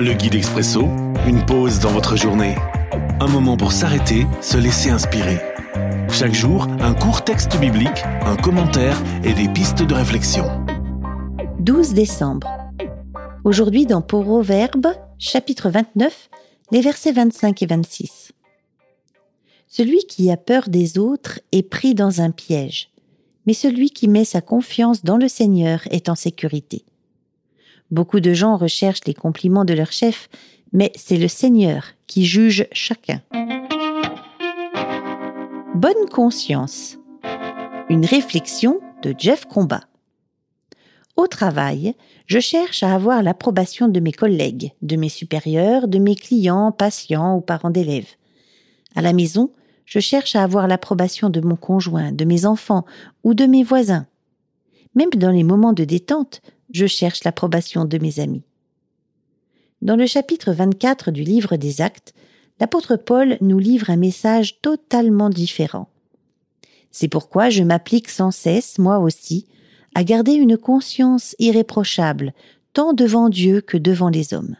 Le guide expresso, une pause dans votre journée. Un moment pour s'arrêter, se laisser inspirer. Chaque jour, un court texte biblique, un commentaire et des pistes de réflexion. 12 décembre. Aujourd'hui dans Proverbe, chapitre 29, les versets 25 et 26. Celui qui a peur des autres est pris dans un piège, mais celui qui met sa confiance dans le Seigneur est en sécurité. Beaucoup de gens recherchent les compliments de leur chef, mais c'est le Seigneur qui juge chacun. Bonne conscience. Une réflexion de Jeff Combat. Au travail, je cherche à avoir l'approbation de mes collègues, de mes supérieurs, de mes clients, patients ou parents d'élèves. À la maison, je cherche à avoir l'approbation de mon conjoint, de mes enfants ou de mes voisins. Même dans les moments de détente, je cherche l'approbation de mes amis. Dans le chapitre 24 du livre des Actes, l'apôtre Paul nous livre un message totalement différent. C'est pourquoi je m'applique sans cesse, moi aussi, à garder une conscience irréprochable, tant devant Dieu que devant les hommes.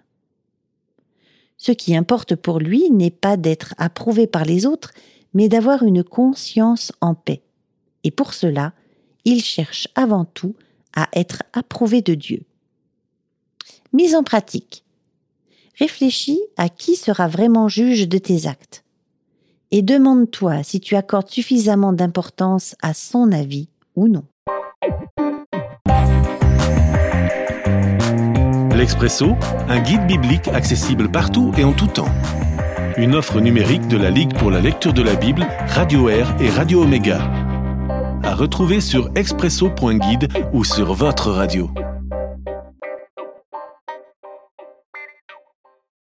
Ce qui importe pour lui n'est pas d'être approuvé par les autres, mais d'avoir une conscience en paix. Et pour cela, il cherche avant tout à être approuvé de Dieu. Mise en pratique. Réfléchis à qui sera vraiment juge de tes actes. Et demande-toi si tu accordes suffisamment d'importance à son avis ou non. L'Expresso, un guide biblique accessible partout et en tout temps. Une offre numérique de la Ligue pour la lecture de la Bible, Radio Air et Radio Omega à retrouver sur expresso.guide ou sur votre radio.